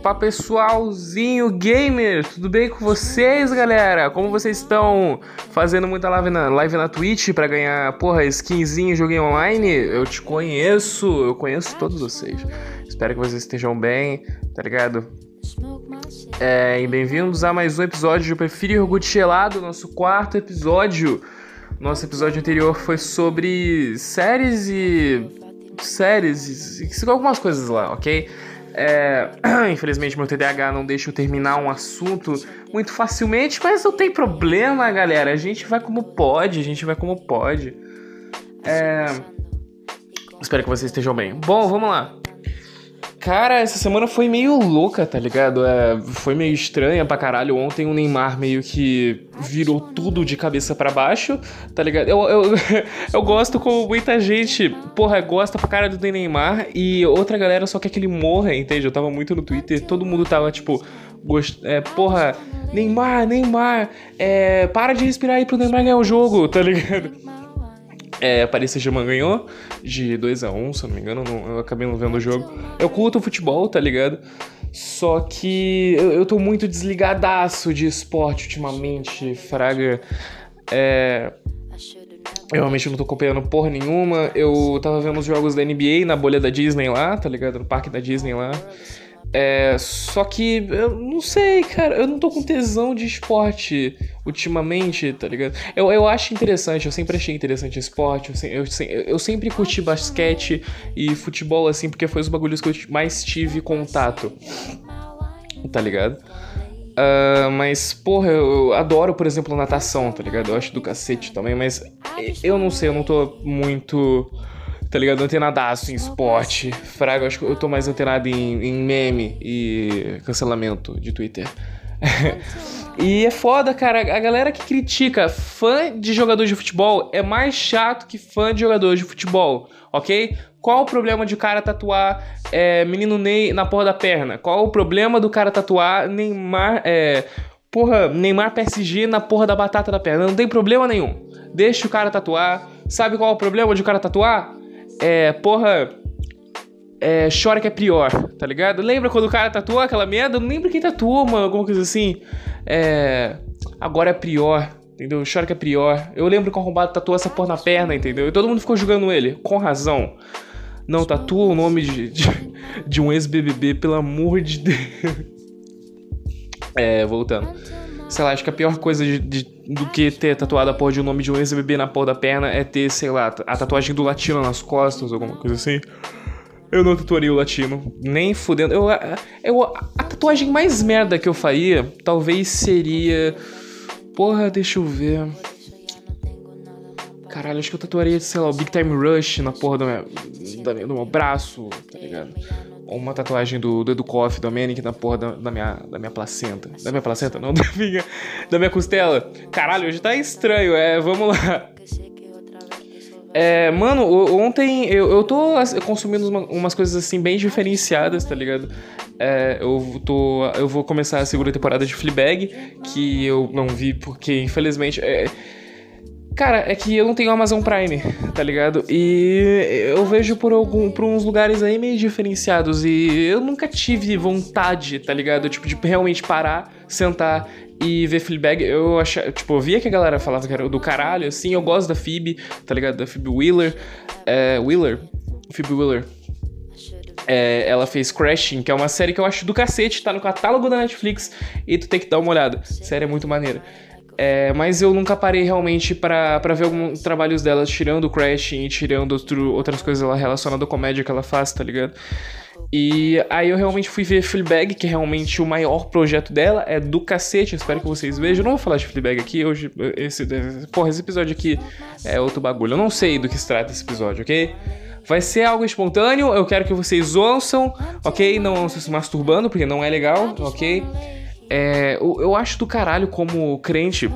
Opa, pessoalzinho gamer, tudo bem com vocês, galera? Como vocês estão fazendo muita live na, live na Twitch para ganhar, porra, skinzinho, joguinho online? Eu te conheço, eu conheço todos vocês. Espero que vocês estejam bem, tá ligado? É, e bem-vindos a mais um episódio de Prefiro Iogurte Gelado, nosso quarto episódio. Nosso episódio anterior foi sobre séries e. séries e algumas coisas lá, ok? É, infelizmente meu TDAH não deixa eu terminar um assunto muito facilmente, mas não tem problema, galera. A gente vai como pode, a gente vai como pode. É, espero que vocês estejam bem. Bom, vamos lá. Cara, essa semana foi meio louca, tá ligado? É, foi meio estranha pra caralho. Ontem o Neymar meio que virou tudo de cabeça para baixo, tá ligado? Eu, eu, eu gosto como muita gente, porra, gosta pra cara do Neymar e outra galera só quer que ele morra, entende? Eu tava muito no Twitter, todo mundo tava tipo. Gost... É, porra, Neymar, Neymar, é, para de respirar aí pro Neymar ganhar o jogo, tá ligado? É, Paris Saint-Germain ganhou de 2 a 1 um, se não me engano, não, eu acabei não vendo o jogo. Eu curto o futebol, tá ligado? Só que eu, eu tô muito desligadaço de esporte ultimamente, fraga. É... Eu realmente não tô acompanhando porra nenhuma. Eu tava vendo os jogos da NBA na bolha da Disney lá, tá ligado? No parque da Disney lá. É, só que eu não sei, cara, eu não tô com tesão de esporte ultimamente, tá ligado? Eu, eu acho interessante, eu sempre achei interessante esporte, eu, eu, eu sempre curti basquete e futebol assim, porque foi os bagulhos que eu mais tive contato, tá ligado? Uh, mas, porra, eu adoro, por exemplo, natação, tá ligado? Eu acho do cacete também, mas eu não sei, eu não tô muito tá ligado? Antenadaço em esporte. Fraga, acho que eu tô mais antenado em, em meme e cancelamento de Twitter. e é foda, cara. A galera que critica fã de jogador de futebol é mais chato que fã de jogador de futebol, ok? Qual o problema de o cara tatuar é, menino Ney na porra da perna? Qual o problema do cara tatuar Neymar, é, porra, Neymar PSG na porra da batata da perna? Não tem problema nenhum. Deixa o cara tatuar. Sabe qual é o problema de o cara tatuar? É, porra, é, chora que é pior, tá ligado? Lembra quando o cara tatuou aquela merda? Eu não lembro quem tatuou, mano, alguma coisa assim. É, agora é pior, entendeu? Chora que é pior. Eu lembro que o arrombado tatuou essa porra na perna, entendeu? E todo mundo ficou julgando ele, com razão. Não, tatua o nome de, de, de um ex-BBB, pelo amor de Deus. É, voltando. Sei lá, acho que a pior coisa de, de, do que ter tatuado a porra de um nome de um ex-bebê na porra da perna é ter, sei lá, a tatuagem do latino nas costas, alguma coisa assim. Eu não tatuaria o latino, nem fudendo. Eu, eu, a tatuagem mais merda que eu faria talvez seria. Porra, deixa eu ver. Caralho, acho que eu tatuaria, sei lá, o Big Time Rush na porra do meu, do meu braço, tá ligado? Uma tatuagem do, do Educoff, do Manic na porra da, da, minha, da minha placenta. Da minha placenta? Não, da minha, da minha costela. Caralho, hoje tá estranho, é, vamos lá. É, mano, ontem eu, eu tô consumindo uma, umas coisas assim bem diferenciadas, tá ligado? É, eu, tô, eu vou começar a segunda temporada de Fleabag, que eu não vi porque, infelizmente. É, Cara, é que eu não tenho Amazon Prime, tá ligado? E eu vejo por, algum, por uns lugares aí meio diferenciados. E eu nunca tive vontade, tá ligado? Tipo, de realmente parar, sentar e ver Fleabag. Eu achava, tipo, eu via que a galera falava que era do caralho, assim. Eu gosto da Phoebe, tá ligado? Da Phoebe Wheeler. É, Wheeler? Phoebe Wheeler. É, ela fez Crashing, que é uma série que eu acho do cacete, tá no catálogo da Netflix e tu tem que dar uma olhada. Série é muito maneira. É, mas eu nunca parei realmente para ver alguns trabalhos dela, tirando o Crashing e tirando outro, outras coisas relacionadas à comédia que ela faz, tá ligado? E aí eu realmente fui ver Fleabag, que é realmente o maior projeto dela, é do cacete, espero que vocês vejam. Eu não vou falar de Fleabag aqui, hoje, esse, porra, esse episódio aqui é outro bagulho. Eu não sei do que se trata esse episódio, ok? Vai ser algo espontâneo, eu quero que vocês ouçam, ok? Não se masturbando, porque não é legal, ok? É, eu, eu acho do caralho como crente,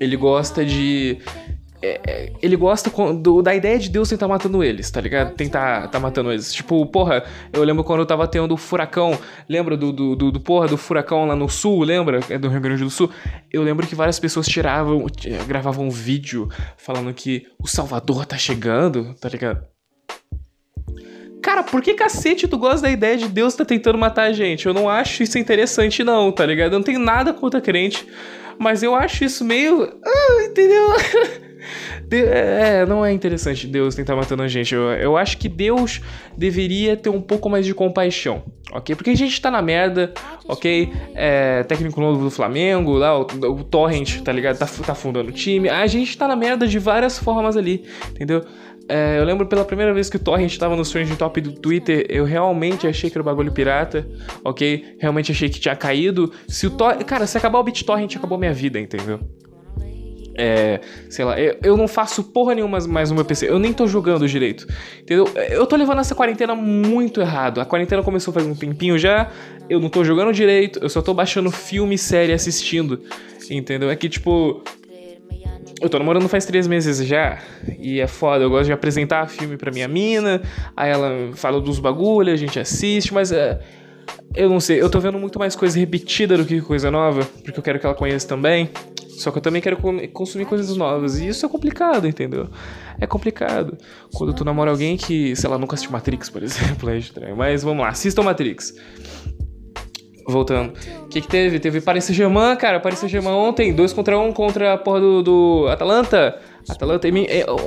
ele gosta de é, é, ele gosta do, da ideia de Deus tentar matando eles, tá ligado? Tentar tá matando eles. Tipo, porra, eu lembro quando eu tava tendo o furacão. Lembra do, do, do, do, porra do furacão lá no sul? Lembra? É do Rio Grande do Sul. Eu lembro que várias pessoas tiravam, gravavam um vídeo falando que o Salvador tá chegando, tá ligado? Cara, por que cacete tu gosta da ideia de Deus tá tentando matar a gente? Eu não acho isso interessante, não, tá ligado? Eu não tenho nada contra crente, mas eu acho isso meio. Ah, entendeu? É, não é interessante Deus tentar matando a gente. Eu, eu acho que Deus deveria ter um pouco mais de compaixão, ok? Porque a gente tá na merda, ok? É, técnico novo do Flamengo, lá, o, o Torrent, tá ligado? Tá, tá fundando o time. A gente tá na merda de várias formas ali, entendeu? É, eu lembro pela primeira vez que o Torrent estava no Strange Top do Twitter, eu realmente achei que era bagulho pirata, ok? Realmente achei que tinha caído. Se o. Cara, se acabar o BitTorrent, acabou minha vida, entendeu? É, sei lá, eu, eu, não faço porra nenhuma mais no meu PC, eu nem tô jogando direito, entendeu? Eu tô levando essa quarentena muito errado. A quarentena começou faz um tempinho já, eu não tô jogando direito, eu só tô baixando filme série assistindo, entendeu? É que tipo. Eu tô namorando faz três meses já, e é foda, eu gosto de apresentar filme pra minha mina, aí ela fala dos bagulhos, a gente assiste, mas é. Eu não sei, eu tô vendo muito mais coisa repetida do que coisa nova, porque eu quero que ela conheça também. Só que eu também quero consumir coisas novas. E isso é complicado, entendeu? É complicado. Quando tu namora alguém que, sei lá, nunca assistiu Matrix, por exemplo, é estranho. Mas vamos lá, assistam Matrix. Voltando. O que, que teve? Teve Paris Saint-Germain, cara. Paris Saint-Germain ontem, 2 contra 1 um contra a porra do, do Atalanta. Atalanta,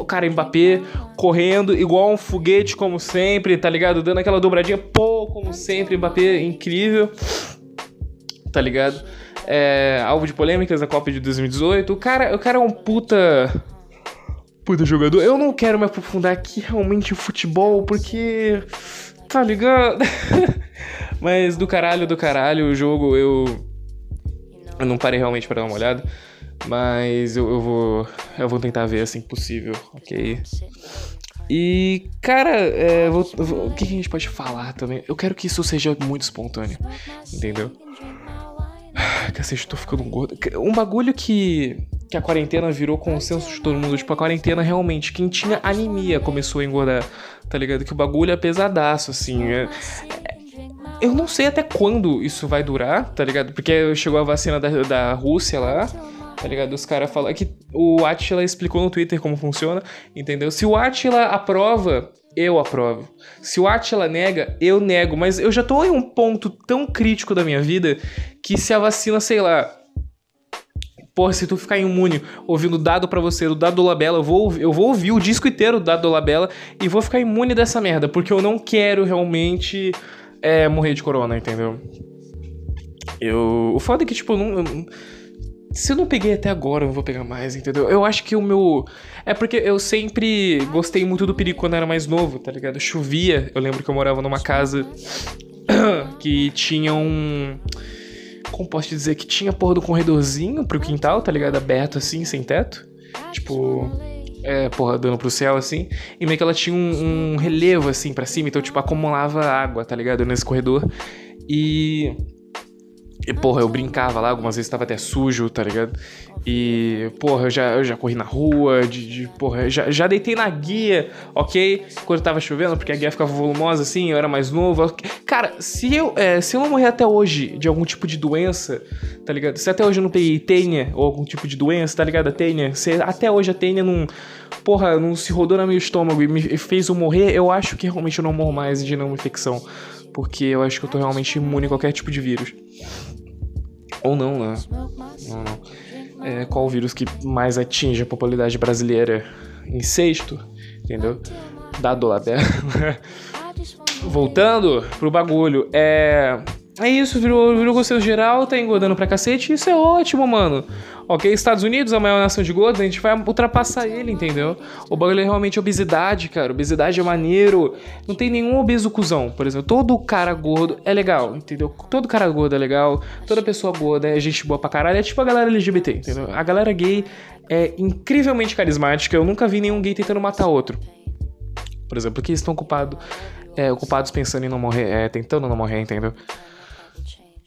cara Mbappé correndo igual um foguete, como sempre, tá ligado? Dando aquela dobradinha, pô, como sempre, Mbappé incrível, tá ligado? É, alvo de polêmicas da Copa de 2018. O cara, o cara é um puta. Puta jogador. Eu não quero me aprofundar aqui realmente em futebol, porque. Tá ligado? Mas do caralho, do caralho, o jogo eu. Eu não parei realmente para dar uma olhada. Mas eu, eu vou. Eu vou tentar ver assim possível, ok? E, cara, é, vou, vou, o que a gente pode falar também? Eu quero que isso seja muito espontâneo, entendeu? Cacete, tô ficando gordo. Um bagulho que, que a quarentena virou consenso de todo mundo. Tipo, a quarentena realmente, quem tinha anemia começou a engordar, tá ligado? Que o bagulho é pesadaço, assim. É, é, eu não sei até quando isso vai durar, tá ligado? Porque chegou a vacina da, da Rússia lá, tá ligado? Os caras falam que o Atila explicou no Twitter como funciona, entendeu? Se o Atila aprova eu aprovo. Se o Atila nega, eu nego. Mas eu já tô em um ponto tão crítico da minha vida que se a vacina, sei lá. Porra, se tu ficar imune ouvindo dado para você do dado do Labela, eu vou, eu vou ouvir o disco inteiro do dado do Labela e vou ficar imune dessa merda, porque eu não quero realmente é, morrer de corona, entendeu? Eu, o foda é que, tipo, eu não, eu, se eu não peguei até agora, eu não vou pegar mais, entendeu? Eu acho que o meu. É porque eu sempre gostei muito do perigo quando eu era mais novo, tá ligado? Chovia. Eu lembro que eu morava numa casa que tinha um. Como posso dizer? Que tinha porra do corredorzinho pro quintal, tá ligado? Aberto assim, sem teto. Tipo. É, porra, dando pro céu assim. E meio que ela tinha um, um relevo assim para cima, então, tipo, acumulava água, tá ligado? Nesse corredor. E e, porra, eu brincava lá, algumas vezes tava até sujo, tá ligado? E, porra, eu já, eu já corri na rua, de, de porra, já, já deitei na guia, ok? Quando tava chovendo, porque a guia ficava volumosa assim, eu era mais novo. Cara, se eu, é, se eu não morrer até hoje de algum tipo de doença, tá ligado? Se até hoje eu não peguei tênia ou algum tipo de doença, tá ligado? A tênia, se até hoje a tênia não, porra, não se rodou no meu estômago e me fez eu morrer, eu acho que realmente eu não morro mais de não infecção. Porque eu acho que eu tô realmente imune a qualquer tipo de vírus. Ou não, né? Não, não. É, qual o vírus que mais atinge a popularidade brasileira em sexto? Entendeu? Dado lá dela. Voltando pro bagulho, é. É isso, virou, virou gostoso geral, tá engordando pra cacete, isso é ótimo, mano. Ok, Estados Unidos, a maior nação de gordos, a gente vai ultrapassar ele, entendeu? O bagulho é realmente obesidade, cara. Obesidade é maneiro. Não tem nenhum obeso cuzão, por exemplo. Todo cara gordo é legal, entendeu? Todo cara gordo é legal. Toda pessoa gorda é gente boa pra caralho. É tipo a galera LGBT, entendeu? A galera gay é incrivelmente carismática. Eu nunca vi nenhum gay tentando matar outro. Por exemplo, porque eles estão ocupados, é, ocupados pensando em não morrer, é, tentando não morrer, entendeu?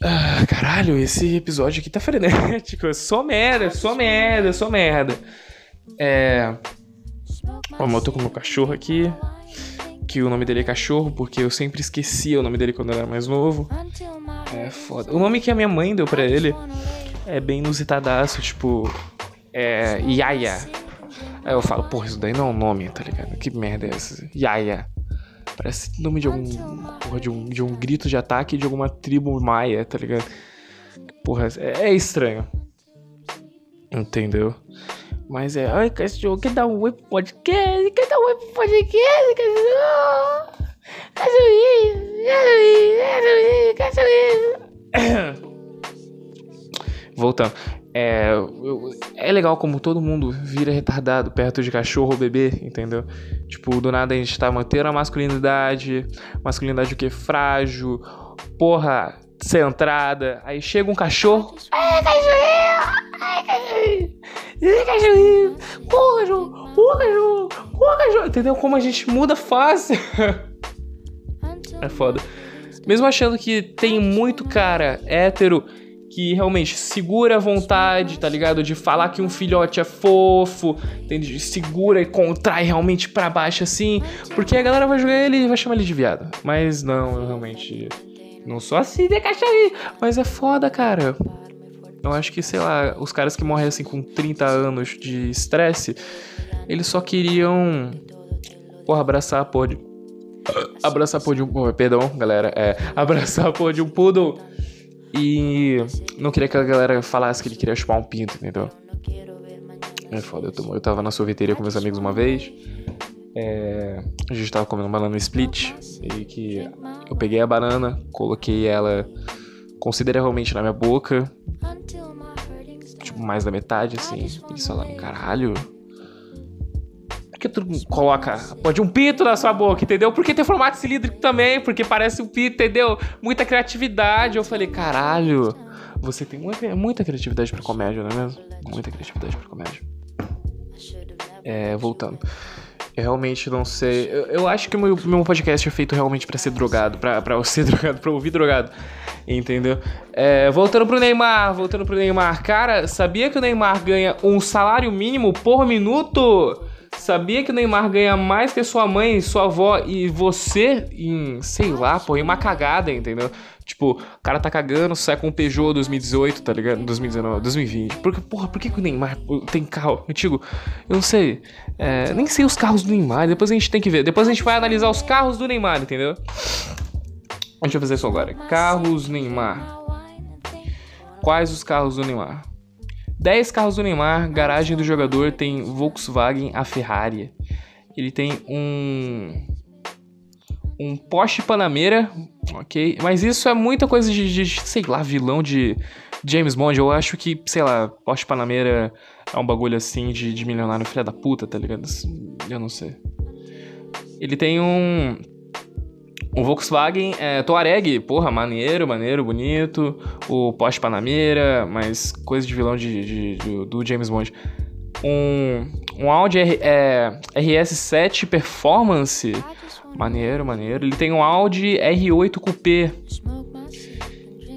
Ah, caralho, esse episódio aqui tá frenético. É só merda, é só merda, é só merda. É. Ó, eu tô com o meu cachorro aqui. Que o nome dele é cachorro, porque eu sempre esquecia o nome dele quando eu era mais novo. É foda. O nome que a minha mãe deu pra ele é bem inusitadaço, tipo. É. Yaya. Aí eu falo, porra, isso daí não é um nome, tá ligado? Que merda é essa? Yaya. Parece nome de algum. Porra, de um, de um grito de ataque de alguma tribo maia, tá ligado? Porra, é, é estranho. Entendeu? Mas é, ai, cachorro, quer dar um oi pro podcast? Quer dar um oi pro podcast, cachorro? Cachorrinho, cachorrinho, cachorrinho. Voltando. É, é legal como todo mundo vira retardado perto de cachorro ou bebê, entendeu? Tipo, do nada a gente tá mantendo a masculinidade, masculinidade o que? Frágil, porra, centrada. Aí chega um cachorro. Ai, cachorrinho! Ai, cachorrinho! Ai, cachorrinho! Porra, cachorro! Porra, cachorro! Porra, cachorro! Entendeu? Como a gente muda fácil. é foda. Mesmo achando que tem muito cara hétero que realmente segura a vontade, tá ligado? De falar que um filhote é fofo, entende? Segura e contrai realmente para baixo assim, porque a galera vai jogar ele e vai chamar ele de viado. Mas não, eu realmente não sou assim de cachorrinho, mas é foda, cara. Eu acho que, sei lá, os caras que morrem assim com 30 anos de estresse, eles só queriam, porra, abraçar a porra de... Abraçar a porra de um... Perdão, galera. É, abraçar a porra de um poodle e não queria que a galera falasse que ele queria chupar um pinto, entendeu? É foda, eu, tô, eu tava na sorveteria com meus amigos uma vez. É, a gente tava comendo banana split. E que eu peguei a banana, coloquei ela consideravelmente na minha boca. Tipo, mais da metade, assim. Eles falaram, caralho, que tu coloca pode um pito na sua boca, entendeu? Porque tem formato cilíndrico também, porque parece um pito, entendeu? Muita criatividade. Eu falei, caralho, você tem muita, muita criatividade pra comédia, não é mesmo? Muita criatividade pra comédia. É, voltando. Eu realmente não sei. Eu, eu acho que o meu, meu, podcast é feito realmente para ser drogado, pra, pra ser drogado, pra ouvir drogado. Entendeu? É, voltando pro Neymar, voltando pro Neymar. Cara, sabia que o Neymar ganha um salário mínimo por minuto? Sabia que o Neymar ganha mais que sua mãe, sua avó e você em, sei lá, pô, em uma cagada, entendeu? Tipo, o cara tá cagando, sai com um Peugeot 2018, tá ligado? 2019, 2020. Porque, porra, por que, que o Neymar tem carro antigo? Eu não sei. É, nem sei os carros do Neymar, depois a gente tem que ver. Depois a gente vai analisar os carros do Neymar, entendeu? Deixa eu fazer isso agora. Carros Neymar. Quais os carros do Neymar? 10 carros do Neymar, garagem do jogador tem Volkswagen, a Ferrari. Ele tem um um Porsche Panamera, ok? Mas isso é muita coisa de, de, sei lá, vilão de James Bond. Eu acho que, sei lá, Porsche Panamera é um bagulho assim de, de milionário filha da puta, tá ligado? Eu não sei. Ele tem um o Volkswagen é, Touareg, porra, maneiro, maneiro, bonito. O Porsche Panamera, mas coisa de vilão de, de, de do James Bond. Um, um Audi R, é, RS7 Performance, maneiro, maneiro. Ele tem um Audi R8 Coupé.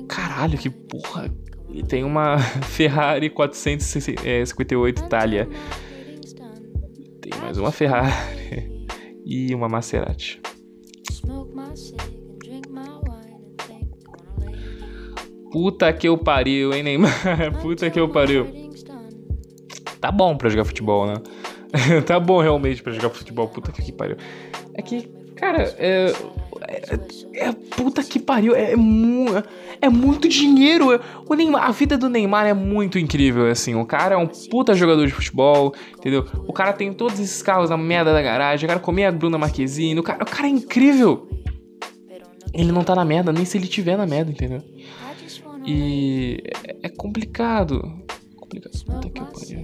Caralho, que porra. E tem uma Ferrari 458 Itália. Tem mais uma Ferrari e uma Maserati. Puta que eu pariu, hein, Neymar? Puta que eu pariu. Tá bom pra jogar futebol, né? tá bom realmente pra jogar futebol. Puta que, pariu. É que, cara, é, é, é, puta que pariu, é, é, mu é muito dinheiro. O Neymar, a vida do Neymar é muito incrível, assim. O cara é um puta jogador de futebol, entendeu? O cara tem todos esses carros na merda da garagem, o cara comia a Bruna Marquezine, o cara, o cara é incrível. Ele não tá na merda, nem se ele tiver na merda, entendeu? E é, complicado. Complicado. Puta que pariu.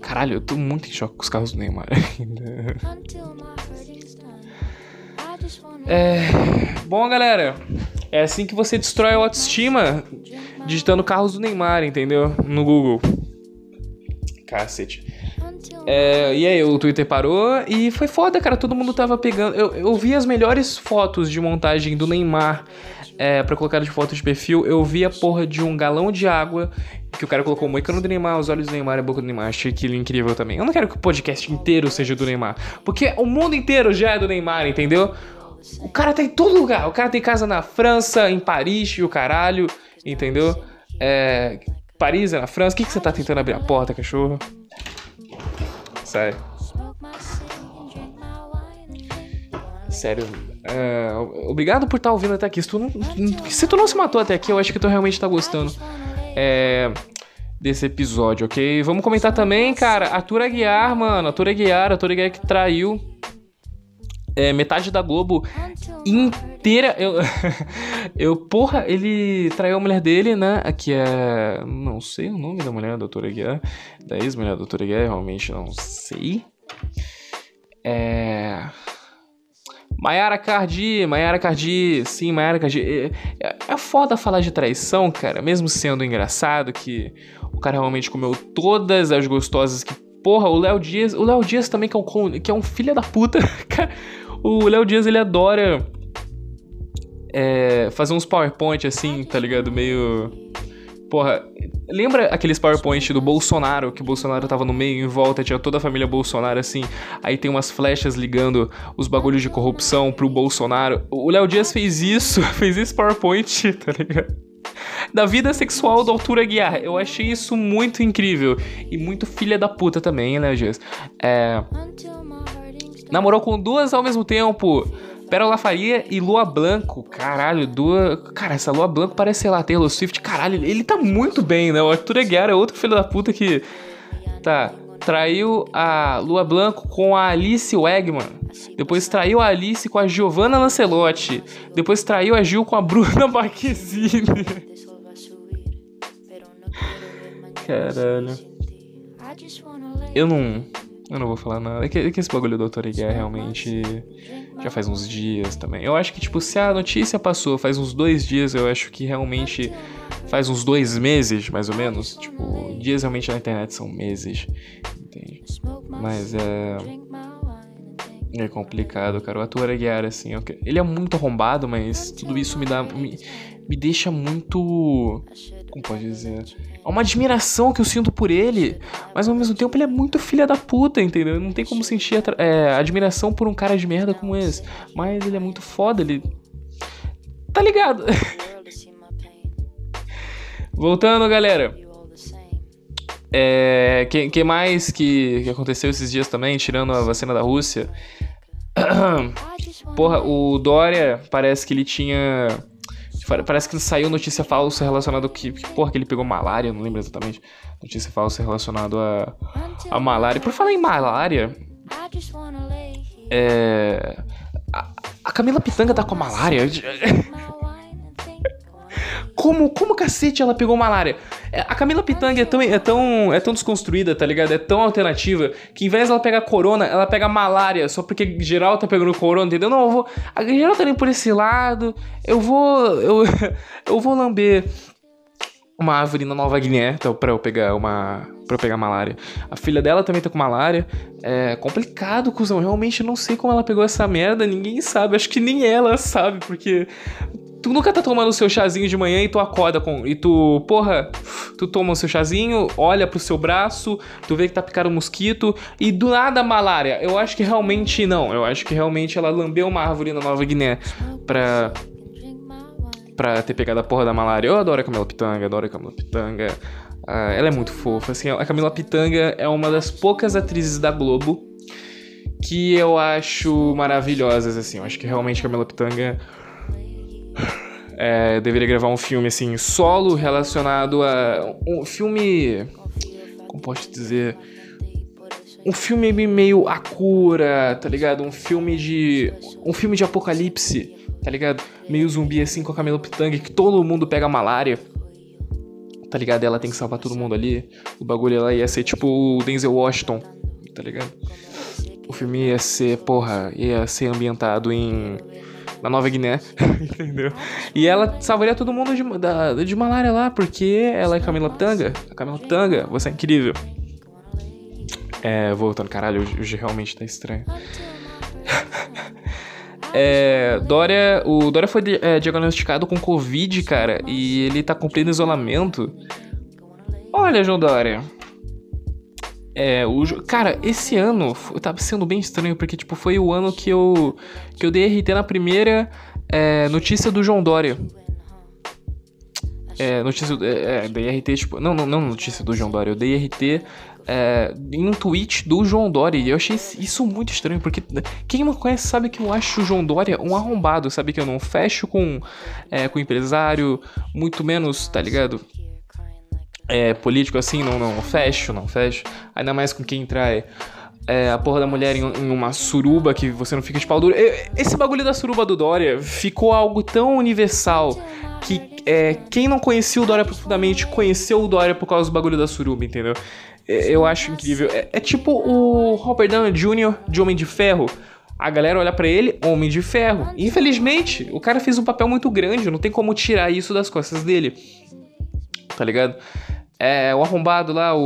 Caralho, eu tô muito em choque com os carros do Neymar ainda. É. Bom, galera. É assim que você destrói a autoestima digitando carros do Neymar, entendeu? No Google. Cacete. É, e aí, o Twitter parou e foi foda, cara. Todo mundo tava pegando. Eu, eu vi as melhores fotos de montagem do Neymar é, pra colocar de foto de perfil, eu vi a porra de um galão de água que o cara colocou o moicano do Neymar, os olhos do Neymar e a boca do Neymar. Achei aquilo incrível também. Eu não quero que o podcast inteiro seja do Neymar, porque o mundo inteiro já é do Neymar, entendeu? O cara tá em todo lugar. O cara tem casa na França, em Paris e o caralho, entendeu? É, Paris é na França. O que, que você tá tentando abrir a porta, cachorro? Sai. Sério. É, obrigado por estar tá ouvindo até aqui. Se tu, não, se tu não se matou até aqui, eu acho que tu realmente tá gostando. É, desse episódio, ok? Vamos comentar também, cara, Arthur Aguiar, mano. Arthur Aguiar, Arthur Aguiar que traiu é, metade da Globo inteira. Eu, eu, porra, ele traiu a mulher dele, né? Que é. Não sei o nome da mulher doutora Guiar. Da ex-mulher doutora Guiar, realmente não sei. É. Maiara Cardi, Maiara Cardi, sim, Maiara Cardi. É, é, é foda falar de traição, cara, mesmo sendo engraçado que o cara realmente comeu todas as gostosas que. Porra, o Léo Dias. O Léo Dias também, que é um, que é um filho da puta. O Léo Dias, ele adora. É, fazer uns PowerPoint assim, tá ligado? Meio. Porra, lembra aqueles PowerPoint do Bolsonaro, que o Bolsonaro tava no meio, em volta, tinha toda a família Bolsonaro assim, aí tem umas flechas ligando os bagulhos de corrupção pro Bolsonaro. O Léo Dias fez isso, fez esse PowerPoint, tá ligado? Da vida sexual do Arthur Aguiar. Eu achei isso muito incrível. E muito filha da puta também, né, Dias? É. Namorou com duas ao mesmo tempo. Pérola Faria e Lua Blanco. Caralho, duas. Cara, essa Lua Blanco parece, sei lá, Taylor Swift. Caralho, ele tá muito bem, né? O Arthur Aguiar é outro filho da puta que. Tá. Traiu a Lua Blanco com a Alice Wegman. Depois traiu a Alice com a Giovanna Lancelotti. Depois traiu a Gil com a Bruna Marquezine. Caralho. Eu não. Eu não vou falar nada. É que, é que esse bagulho do Doutor Igué realmente já faz uns dias também. Eu acho que, tipo, se a notícia passou faz uns dois dias, eu acho que realmente faz uns dois meses, mais ou menos. Tipo, dias realmente na internet são meses. Entende? Mas é. É complicado, cara. O ator Aguiar, assim, ele é muito arrombado, mas tudo isso me dá. Me, me deixa muito. Como pode dizer? É uma admiração que eu sinto por ele, mas ao mesmo tempo ele é muito filha da puta, entendeu? Não tem como sentir é, admiração por um cara de merda como esse. Mas ele é muito foda, ele. Tá ligado? Voltando, galera. É, que, que mais que, que aconteceu esses dias também, tirando a vacina da Rússia? Porra, o Dória parece que ele tinha Parece que saiu notícia falsa relacionada que, que porra, que ele pegou malária, não lembro exatamente. Notícia falsa relacionada a, a malária. Por falar em malária, é. A, a Camila Pitanga tá com malária. Como, como cacete ela pegou malária? É, a Camila Pitanga é tão, é, tão, é tão desconstruída, tá ligado? É tão alternativa que em vez dela pegar corona, ela pega malária, só porque geral tá pegando corona, entendeu? Não, eu vou. A geral tá indo por esse lado. Eu vou. Eu, eu vou lamber uma árvore na Nova Guiné então, pra eu pegar uma. para pegar malária. A filha dela também tá com malária. É complicado, cuzão. Realmente não sei como ela pegou essa merda. Ninguém sabe. Acho que nem ela sabe, porque Tu nunca tá tomando o seu chazinho de manhã e tu acorda com. E tu, porra, tu toma o seu chazinho, olha pro seu braço, tu vê que tá picado um mosquito e do nada malária. Eu acho que realmente não. Eu acho que realmente ela lambeu uma árvore na Nova Guiné pra. pra ter pegado a porra da malária. Eu adoro a Camila Pitanga, adoro a Camila Pitanga. Uh, ela é muito fofa. Assim, a Camila Pitanga é uma das poucas atrizes da Globo que eu acho maravilhosas, assim. Eu acho que realmente a Camila Pitanga é, deveria gravar um filme assim solo relacionado a um filme como posso dizer? Um filme meio a cura tá ligado? Um filme de um filme de apocalipse tá ligado? Meio zumbi assim com a Camila Pitanga que todo mundo pega malária tá ligado? Ela tem que salvar todo mundo ali. O bagulho ela ia ser tipo o Denzel Washington tá ligado? O filme ia ser porra ia ser ambientado em na Nova Guiné, entendeu? E ela salvaria todo mundo de, da, de malária lá, porque ela é Camila Tanga. A Camila Tanga, você é incrível. É, voltando, caralho, hoje realmente tá estranho. É, Dória, o Dória foi é, diagnosticado com Covid, cara, e ele tá cumprindo isolamento. Olha, João Dória, é, o, cara, esse ano tava sendo bem estranho, porque, tipo, foi o ano que eu, que eu dei RT na primeira é, notícia do João Dória. É, notícia, é, é, dei RT, tipo, não, não, não notícia do João Dória, eu dei RT é, em um tweet do João Dória. E eu achei isso muito estranho, porque quem me conhece sabe que eu acho o João Dória um arrombado, sabe que eu não fecho com, é, com empresário, muito menos, tá ligado? É, político assim, não, não fecho, não fecho. Ainda mais com quem trai é, a porra da mulher em, em, uma suruba que você não fica de pau duro. Esse bagulho da suruba do Dória ficou algo tão universal que é, quem não conhecia o Dória profundamente conheceu o Dória por causa do bagulho da suruba, entendeu? Eu acho incrível. É, é, tipo o Robert Downey Jr. de Homem de Ferro. A galera olha para ele, Homem de Ferro. Infelizmente, o cara fez um papel muito grande, não tem como tirar isso das costas dele. Tá ligado? É, o arrombado lá, o,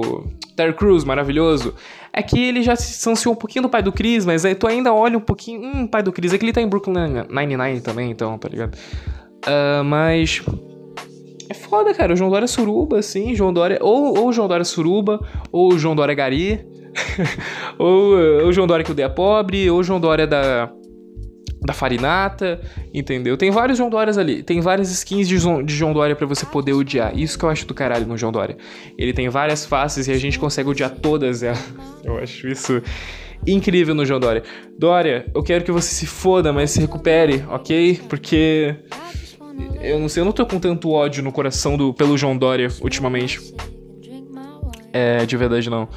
o Terry Crews, maravilhoso. É que ele já se distanciou um pouquinho do pai do Chris, mas aí tu ainda olha um pouquinho. Hum, pai do Chris. É que ele tá em Brooklyn Nine-Nine também, então, tá ligado? Uh, mas. É foda, cara. O João Dória é suruba, assim. João Dória. Ou, ou o João Dória é suruba, ou o João Dória é gari. ou, ou o João Dória que o é pobre, ou o João Dória da da Farinata, entendeu? Tem vários João Dórias ali, tem várias skins de, de João Dória para você poder odiar. Isso que eu acho do caralho no João Dória. Ele tem várias faces e a gente consegue odiar todas elas. Eu acho isso incrível no João Dória. Dória, eu quero que você se foda, mas se recupere, ok? Porque eu não sei, eu não tô com tanto ódio no coração do pelo João Dória ultimamente. É, de verdade não.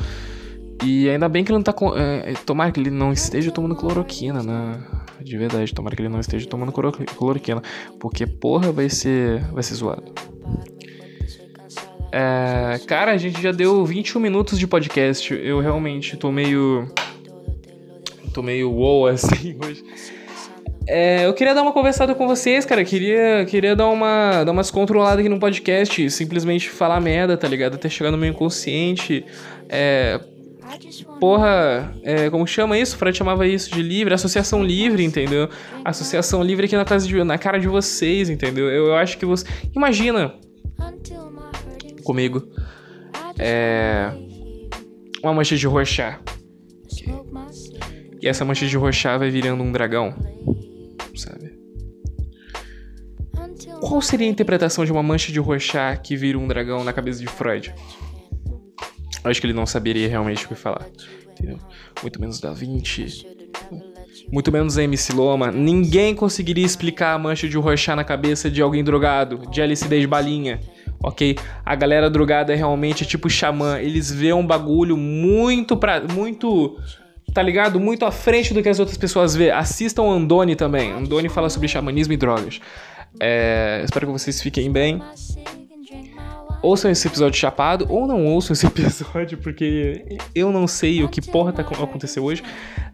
E ainda bem que ele não tá com. É, tomara que ele não esteja tomando cloroquina, né? De verdade, tomara que ele não esteja tomando cloroquina. Porque, porra, vai ser. Vai ser zoado. É, cara, a gente já deu 21 minutos de podcast. Eu realmente tô meio. Tô meio wow assim hoje. É, eu queria dar uma conversada com vocês, cara. Queria, queria dar, uma, dar umas controladas aqui no podcast. Simplesmente falar merda, tá ligado? Até chegar no meu inconsciente. É, porra, é, como chama isso? O Fred chamava isso de livre, associação livre, entendeu? Associação livre aqui na, de, na cara de vocês, entendeu? Eu, eu acho que você. Imagina comigo. É. Uma mancha de roxá. E essa mancha de roxá vai virando um dragão. Sabe? Qual seria a interpretação de uma mancha de roxá que vira um dragão na cabeça de Freud? Acho que ele não saberia realmente o que falar. Entendeu? Muito menos da 20. Muito menos MC Loma. Ninguém conseguiria explicar a mancha de roxar na cabeça de alguém drogado, de LCD de balinha. Ok? A galera drogada é realmente tipo xamã. Eles vêem um bagulho muito pra. muito. Tá ligado? Muito à frente do que as outras pessoas vê. Assistam Andoni também. Andoni fala sobre xamanismo e drogas. É, espero que vocês fiquem bem ouçam esse episódio chapado ou não ouçam esse episódio, porque eu não sei o que porra tá aconteceu hoje.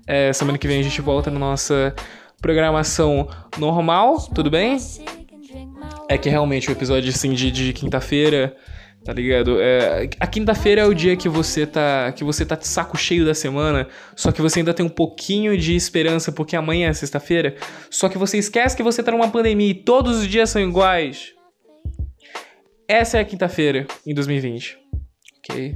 É, semana que vem a gente volta na nossa programação normal, tudo bem? É que realmente o episódio assim de, de quinta-feira, tá ligado? É, a quinta-feira é o dia que você tá que você tá de saco cheio da semana, só que você ainda tem um pouquinho de esperança porque amanhã é sexta-feira, só que você esquece que você tá numa pandemia e todos os dias são iguais. Essa é a quinta-feira em 2020. Ok?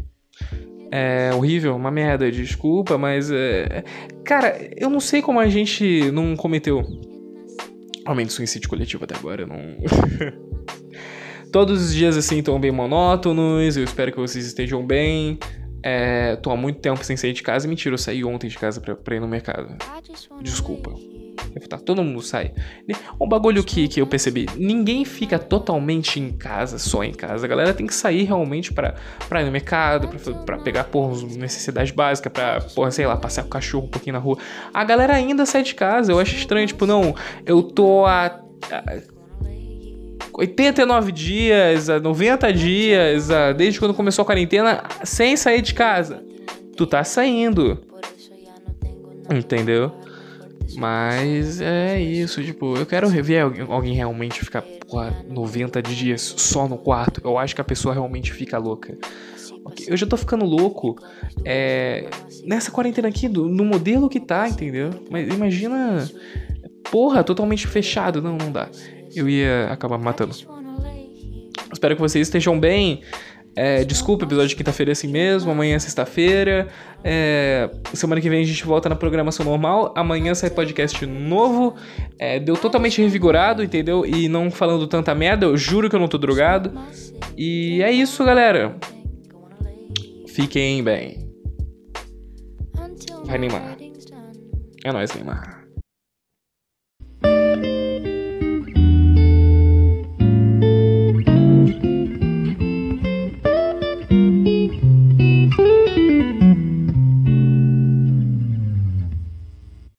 É horrível, uma merda, desculpa, mas. É... Cara, eu não sei como a gente não cometeu aumento suicídio coletivo até agora, não. Todos os dias assim estão bem monótonos, eu espero que vocês estejam bem. É, tô há muito tempo sem sair de casa. Mentira, eu saí ontem de casa pra, pra ir no mercado. Desculpa. Tá, todo mundo sai. Um bagulho que, que eu percebi: ninguém fica totalmente em casa, só em casa. A galera tem que sair realmente pra, pra ir no mercado, pra, pra pegar, porra, necessidades básicas, pra, porra, sei lá, passear com o cachorro um pouquinho na rua. A galera ainda sai de casa. Eu acho estranho, tipo, não, eu tô a. a 89 dias, a 90 dias, a, desde quando começou a quarentena, sem sair de casa. Tu tá saindo. Entendeu? Mas é isso, tipo, eu quero ver alguém realmente ficar porra, 90 dias só no quarto. Eu acho que a pessoa realmente fica louca. Eu já tô ficando louco é, nessa quarentena aqui, do, no modelo que tá, entendeu? Mas imagina, porra, totalmente fechado. Não, não dá. Eu ia acabar me matando. Espero que vocês estejam bem. É, desculpa, episódio de quinta-feira é assim mesmo. Amanhã é sexta-feira. É, semana que vem a gente volta na programação normal. Amanhã sai podcast novo. É, deu totalmente revigorado, entendeu? E não falando tanta merda. Eu juro que eu não tô drogado. E é isso, galera. Fiquem bem. Vai, Neymar. É nóis, Neymar.